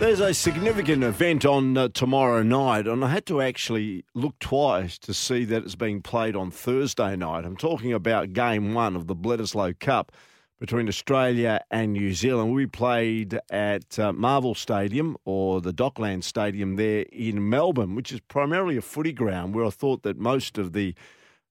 There's a significant event on uh, tomorrow night, and I had to actually look twice to see that it's being played on Thursday night. I'm talking about game one of the Bledisloe Cup between Australia and New Zealand. We played at uh, Marvel Stadium or the Dockland Stadium there in Melbourne, which is primarily a footy ground where I thought that most of the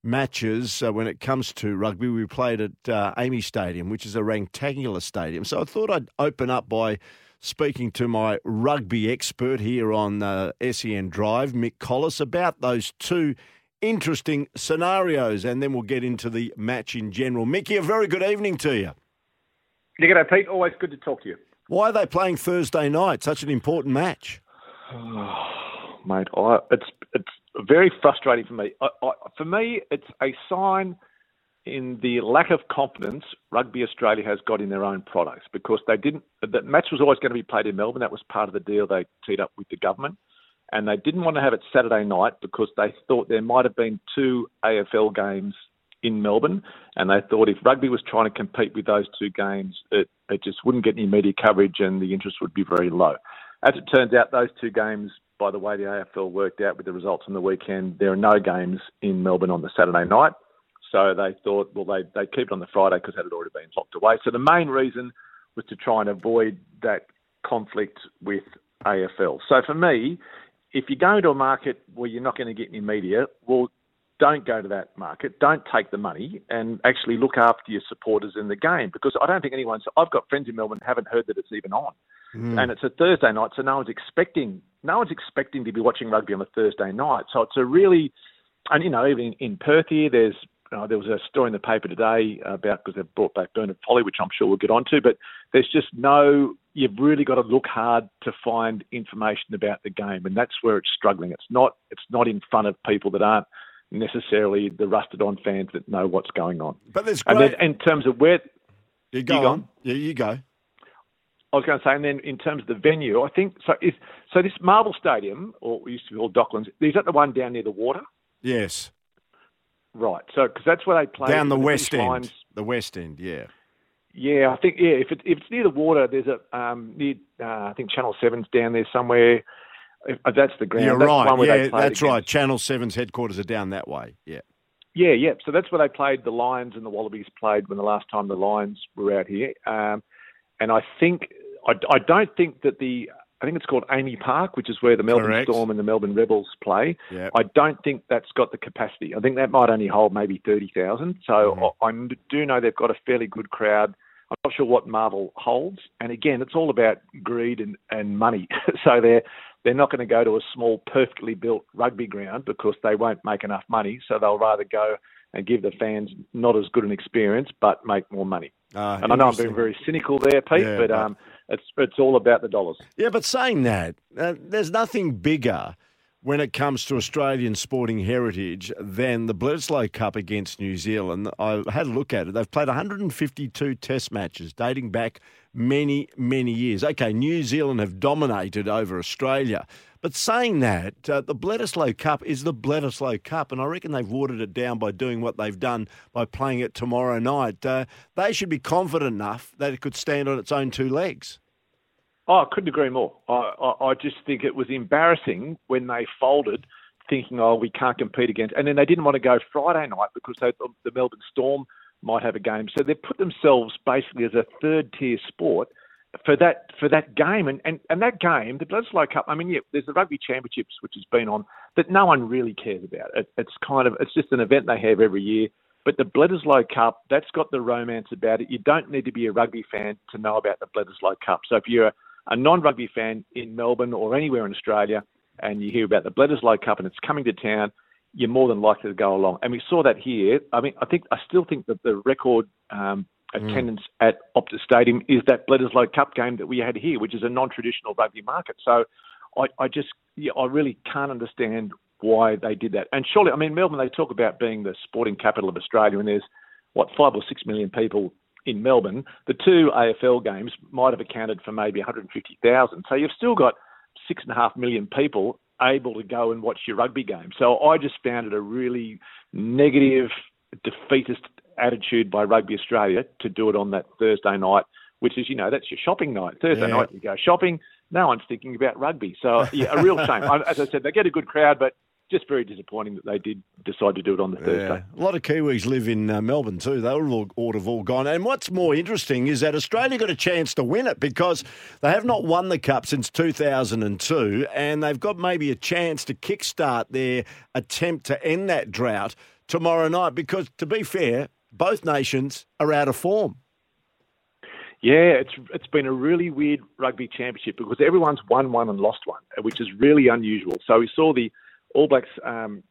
matches uh, when it comes to rugby. We played at uh, AAMI Stadium, which is a rectangular stadium. So I thought I'd open up by speaking to my rugby expert here on uh, SEN Drive, Mick Collis, about those two interesting scenarios, and then we'll get into the match in general. Mickey, a very good evening to you. Yeah, g'day, Pete. Always good to talk to you. Why are they playing Thursday night? Such an important match. mate, I, it's it's very frustrating for me. I, I, for me, it's a sign in the lack of confidence Rugby Australia has got in their own products because they didn't. The match was always going to be played in Melbourne. That was part of the deal they teed up with the government, and they didn't want to have it Saturday night because they thought there might have been two AFL games in Melbourne, and they thought if rugby was trying to compete with those two games, it, it just wouldn't get any media coverage and the interest would be very low. As it turns out, those two games by the way the AFL worked out with the results on the weekend, there are no games in Melbourne on the Saturday night. So they thought, well, they they keep it on the Friday because that had already been locked away. So the main reason was to try and avoid that conflict with AFL. So for me, if you go to a market where you're not going to get any media, well, don't go to that market. Don't take the money and actually look after your supporters in the game because I don't think anyone's. I've got friends in Melbourne haven't heard that it's even on, mm. and it's a Thursday night, so no one's expecting no one's expecting to be watching rugby on a Thursday night. So it's a really, and you know, even in Perth here, there's uh, there was a story in the paper today about because they've brought back Bernard Foley, which I'm sure we'll get onto. But there's just no. You've really got to look hard to find information about the game, and that's where it's struggling. It's not. It's not in front of people that aren't necessarily the rusted on fans that know what's going on. But there's great... and then in terms of where you go, you on. Yeah, you go. I was going to say, and then in terms of the venue, I think so. So this Marvel Stadium, or used to be called Docklands, is that the one down near the water? Yes. Right. So because that's where they play down the west end. Lines. The west end, yeah. Yeah, I think yeah. If it, if it's near the water, there's a um, near uh, I think Channel Seven's down there somewhere. If, if that's the ground. You're that's right. yeah, that's against. right. Channel 7's headquarters are down that way. Yeah. Yeah, yeah. So that's where they played. The Lions and the Wallabies played when the last time the Lions were out here. Um, and I think I, I don't think that the I think it's called AAMI Park, which is where the Melbourne Correct. Storm and the Melbourne Rebels play. Yep. I don't think that's got the capacity. I think that might only hold maybe 30,000. So mm-hmm. I, I do know they've got a fairly good crowd. I'm not sure what Marvel holds. And again, it's all about greed and, and money. so they're, they're not going to go to a small, perfectly built rugby ground because they won't make enough money. So they'll rather go and give the fans not as good an experience, but make more money. Uh, and I know I'm being very cynical there, Pete, Yeah, but but- um, it's it's all about the dollars. Yeah, but saying that, uh, there's nothing bigger when it comes to Australian sporting heritage than the Bledisloe Cup against New Zealand. I had a look at it. They've played 152 test matches dating back many, many years. Okay, New Zealand have dominated over Australia. But saying that, uh, the Bledisloe Cup is the Bledisloe Cup, and I reckon they've watered it down by doing what they've done by playing it tomorrow night. Uh, they should be confident enough that it could stand on its own two legs. Oh, I couldn't agree more. I, I, I just think it was embarrassing when they folded, thinking, "Oh, we can't compete against," and then they didn't want to go Friday night because they the Melbourne Storm might have a game. So they put themselves basically as a third tier sport for that for that game, and, and, and that game, the Bledisloe Cup. I mean, yeah, there's the Rugby Championships which has been on, but no one really cares about it. It's kind of it's just an event they have every year. But the Bledisloe Cup, that's got the romance about it. You don't need to be a rugby fan to know about the Bledisloe Cup. So if you're a, a non-rugby fan in Melbourne or anywhere in Australia, and you hear about the Bledisloe Cup and it's coming to town, you're more than likely to go along. And we saw that here. I mean, I think I still think that the record um, attendance mm. at Optus Stadium is that Bledisloe Cup game that we had here, which is a non-traditional rugby market. So I, I just, yeah, I really can't understand why they did that. And surely, I mean, Melbourne, they talk about being the sporting capital of Australia, and there's, what, five or six million people in Melbourne. The two AFL games might have accounted for maybe 150,000. So you've still got six and a half million people able to go and watch your rugby game. So I just found it a really negative, defeatist attitude by Rugby Australia to do it on that Thursday night, which is, you know, that's your shopping night. Thursday yeah. night you go shopping. No one's thinking about rugby. So, yeah, a real shame. As I said, they get a good crowd, but just very disappointing that they did decide to do it on the Thursday. Yeah. A lot of Kiwis live in uh, Melbourne too. They all, ought to have all gone. And what's more interesting is that Australia got a chance to win it because they have not won the Cup since 2002 and they've got maybe a chance to kickstart their attempt to end that drought tomorrow night because, to be fair, both nations are out of form. Yeah, it's it's been a really weird rugby championship because everyone's won one and lost one, which is really unusual. So we saw the all Blacks um,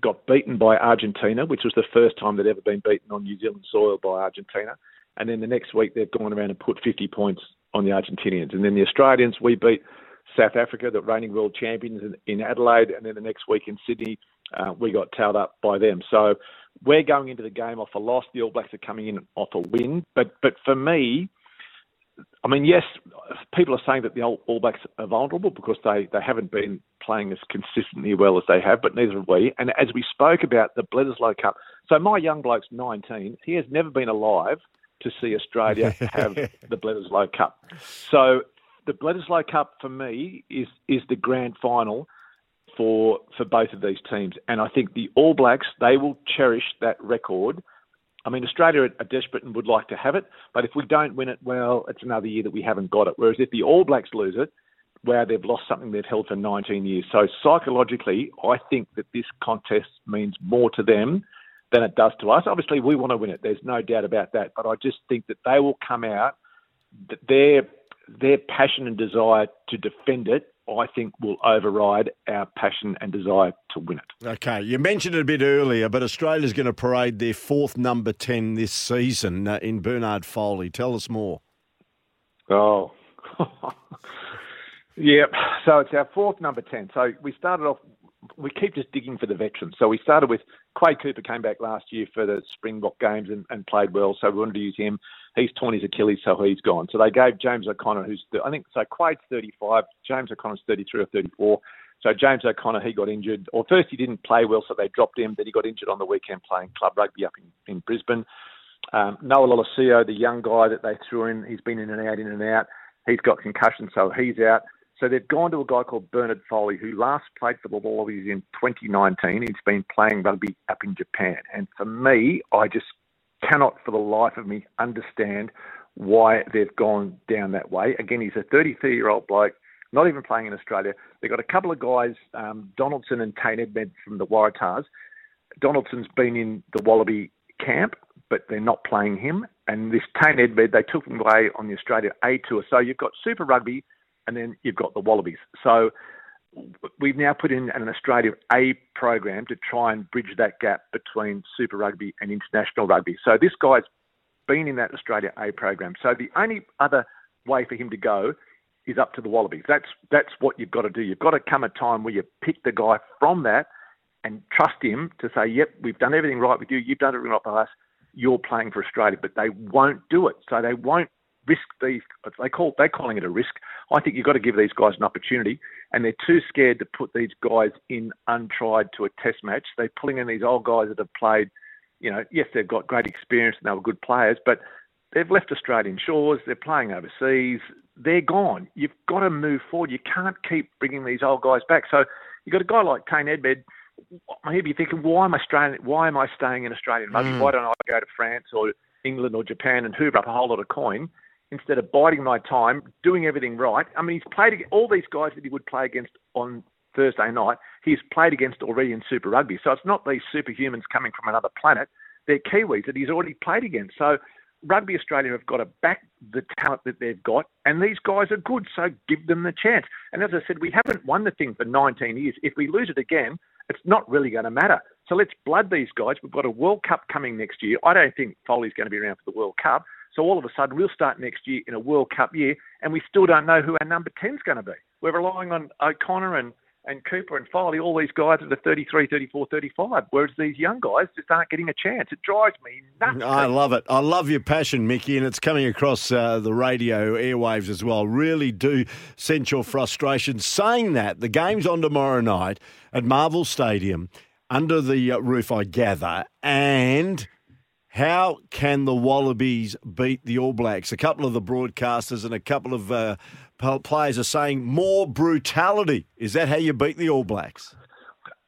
got beaten by Argentina, which was the first time they'd ever been beaten on New Zealand soil by Argentina. And then the next week they've gone around and put 50 points on the Argentinians. And then the Australians, we beat South Africa, the reigning world champions in, in Adelaide. And then the next week in Sydney, uh, we got tailed up by them. So we're going into the game off a loss. The All Blacks are coming in off a win. But but for me, I mean, yes, people are saying that the All Blacks are vulnerable because they, they haven't been playing as consistently well as they have, but neither have we. And as we spoke about the Bledisloe Cup, so my young bloke's 19. He has never been alive to see Australia have the Bledisloe Cup. So the Bledisloe Cup for me is is the grand final for for both of these teams, and I think the All Blacks they will cherish that record I mean, Australia are desperate and would like to have it, but if we don't win it, well, it's another year that we haven't got it. Whereas if the All Blacks lose it, where they've lost something they've held for 19 years. So psychologically, I think that this contest means more to them than it does to us. Obviously, we want to win it. There's no doubt about that. But I just think that they will come out, that their their passion and desire to defend it I think will override our passion and desire to win it. Okay, you mentioned it a bit earlier, but Australia's going to parade their fourth number 10 this season uh, in Bernard Foley. Tell us more. Oh, yep. So it's our fourth number 10. So we started off, we keep just digging for the veterans. So we started with Quade Cooper came back last year for the Springbok games and, and played well, so we wanted to use him. He's torn his Achilles, so he's gone. So they gave James O'Connor, who's I think so Quade's 35, James O'Connor's 33 or 34. So James O'Connor, he got injured, or first he didn't play well, so they dropped him. Then he got injured on the weekend playing club rugby up in, in Brisbane. Um, Noah Lolesio, the young guy that they threw in, he's been in and out, in and out. He's got concussion, so he's out. So they've gone to a guy called Bernard Foley, who last played for the Wallabies in 2019. He's been playing rugby up in Japan. And for me, I just cannot for the life of me understand why they've gone down that way. Again, he's a 33 year old bloke, not even playing in Australia. They've got a couple of guys, um, Donaldson and Tane Edmed from the Waratahs. Donaldson's been in the Wallaby camp, but they're not playing him. And this Tane Edmed, they took him away on the Australia A tour. So you've got Super Rugby and then you've got the Wallabies. So we've now put in an Australia A program to try and bridge that gap between Super Rugby and international rugby. So this guy's been in that Australia A program. So the only other way for him to go is up to the Wallabies. That's that's what you've got to do. You've got to come a time where you pick the guy from that and trust him to say, "Yep, we've done everything right with you. You've done everything right by us. You're playing for Australia." But they won't do it. So they won't risk these. They call they're calling it a risk. I think you've got to give these guys an opportunity, and they're too scared to put these guys in untried to a test match. They're pulling in these old guys that have played. You know, yes, they've got great experience and they were good players, but they've left Australian shores. They're playing overseas. They're gone. You've got to move forward. You can't keep bringing these old guys back. So you've got a guy like Kane Edmed. He'd be thinking, why am I staying? Why am I staying in Australian rugby? Mm. Why don't I go to France or England or Japan and hoover up a whole lot of coin? Instead of biding my time, doing everything right. I mean, he's played all these guys that he would play against on Thursday night. He's played against already in Super Rugby. So it's not these superhumans coming from another planet. They're Kiwis that he's already played against. So Rugby Australia have got to back the talent that they've got, and these guys are good, so give them the chance. And as I said, we haven't won the thing for 19 years. If we lose it again, it's not really going to matter. So let's blood these guys. We've got a World Cup coming next year. I don't think Foley's going to be around for the World Cup. So all of a sudden, we'll start next year in a World Cup year, and we still don't know who our number 10 is going to be. We're relying on O'Connor and and Cooper and Foley, all these guys that are 33, 34, 35, whereas these young guys just aren't getting a chance. It drives me nuts. I love it. I love your passion, Mickey, and it's coming across uh, the radio airwaves as well. Really do sense your frustration. Saying that, the game's on tomorrow night at Marvel Stadium under the uh, roof, I gather, and how can the Wallabies beat the All Blacks? A couple of the broadcasters and a couple of uh, players are saying more brutality. Is that how you beat the All Blacks?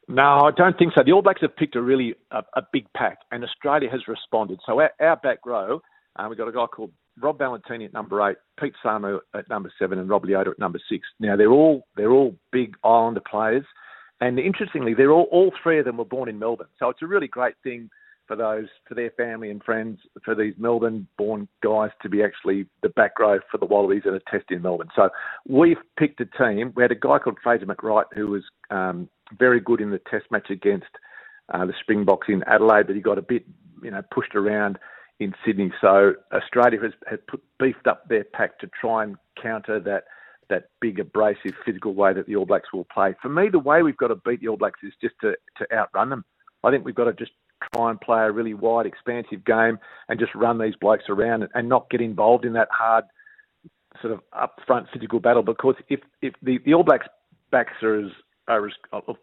No, I don't think so. The All Blacks have picked a really a, a big pack, and Australia has responded. So our, our back row, uh, we've got a guy called Rob Valetini at number eight, Pete Samu at number seven, and Rob Leota at number six. Now they're all they're all big Islander players, and interestingly, they're all all three of them were born in Melbourne. So it's a really great thing for those for their family and friends for these Melbourne-born guys to be actually the back row for the Wallabies in a test in Melbourne. So we've picked a team. We had a guy called Fraser McReight who was um, very good in the test match against uh, the Springboks in Adelaide, but he got a bit you know pushed around in Sydney. So Australia has, has put, beefed up their pack to try and counter that that big, abrasive, physical way that the All Blacks will play. For me, the way we've got to beat the All Blacks is just to, to outrun them. I think we've got to just try and play a really wide, expansive game and just run these blokes around and, not get involved in that hard sort of upfront physical battle. Because if if the, the All Blacks backs are as are as,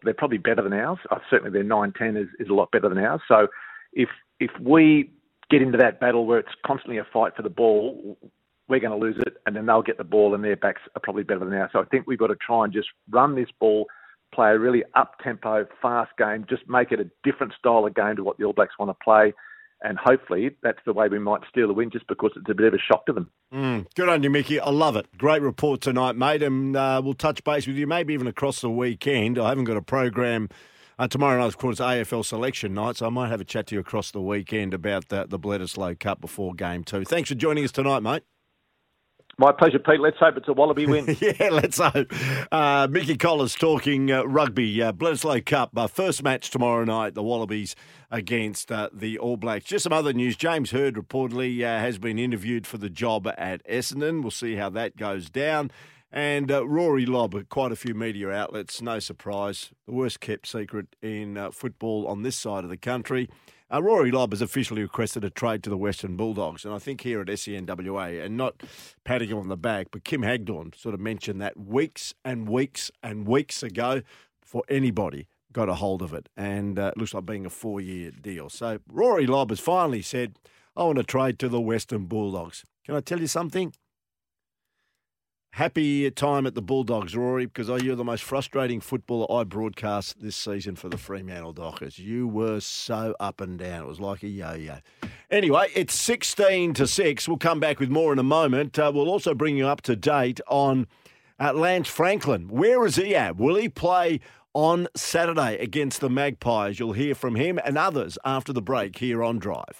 they're probably better than ours. Uh, certainly, their nine ten is, is a lot better than ours. So if if we get into that battle where it's constantly a fight for the ball, we're going to lose it, and then they'll get the ball, and their backs are probably better than ours. So I think we've got to try and just run this ball play a really up tempo, fast game, just make it a different style of game to what the All Blacks want to play. And hopefully that's the way we might steal the win just because it's a bit of a shock to them. Mm, good on you, Mickey. I love it. Great report tonight, mate. And uh, we'll touch base with you maybe even across the weekend. I haven't got a program. Uh, tomorrow night, of course, AFL selection night, so I might have a chat to you across the weekend about the, the Bledisloe Cup before game two. Thanks for joining us tonight, mate. My pleasure, Pete. Let's hope it's a Wallaby win. yeah, let's hope. Uh, Mickey Collins talking uh, rugby, uh, Bledisloe Cup. Uh, first match tomorrow night, the Wallabies against uh, the All Blacks. Just some other news. James Hird reportedly uh, has been interviewed for the job at Essendon. We'll see how that goes down. And uh, Rory Lobb, quite a few media outlets, no surprise, the worst kept secret in football on this side of the country. Uh, Rory Lobb has officially requested a trade to the Western Bulldogs, and I think here at SENWA, and not patting him on the back, but Kim Hagdorn sort of mentioned that weeks and weeks and weeks ago before anybody got a hold of it, and uh, it looks like being a four-year deal. So Rory Lobb has finally said, "I want to trade to the Western Bulldogs." Can I tell you something? Happy time at the Bulldogs, Rory, because you're the most frustrating footballer I broadcast this season for the Fremantle Dockers. You were so up and down. It was like a yo-yo. Anyway, it's 16 to 6. We'll come back with more in a moment. Uh, we'll also bring you up to date on uh, Lance Franklin. Where is he at? Will he play on Saturday against the Magpies? You'll hear from him and others after the break here on Drive.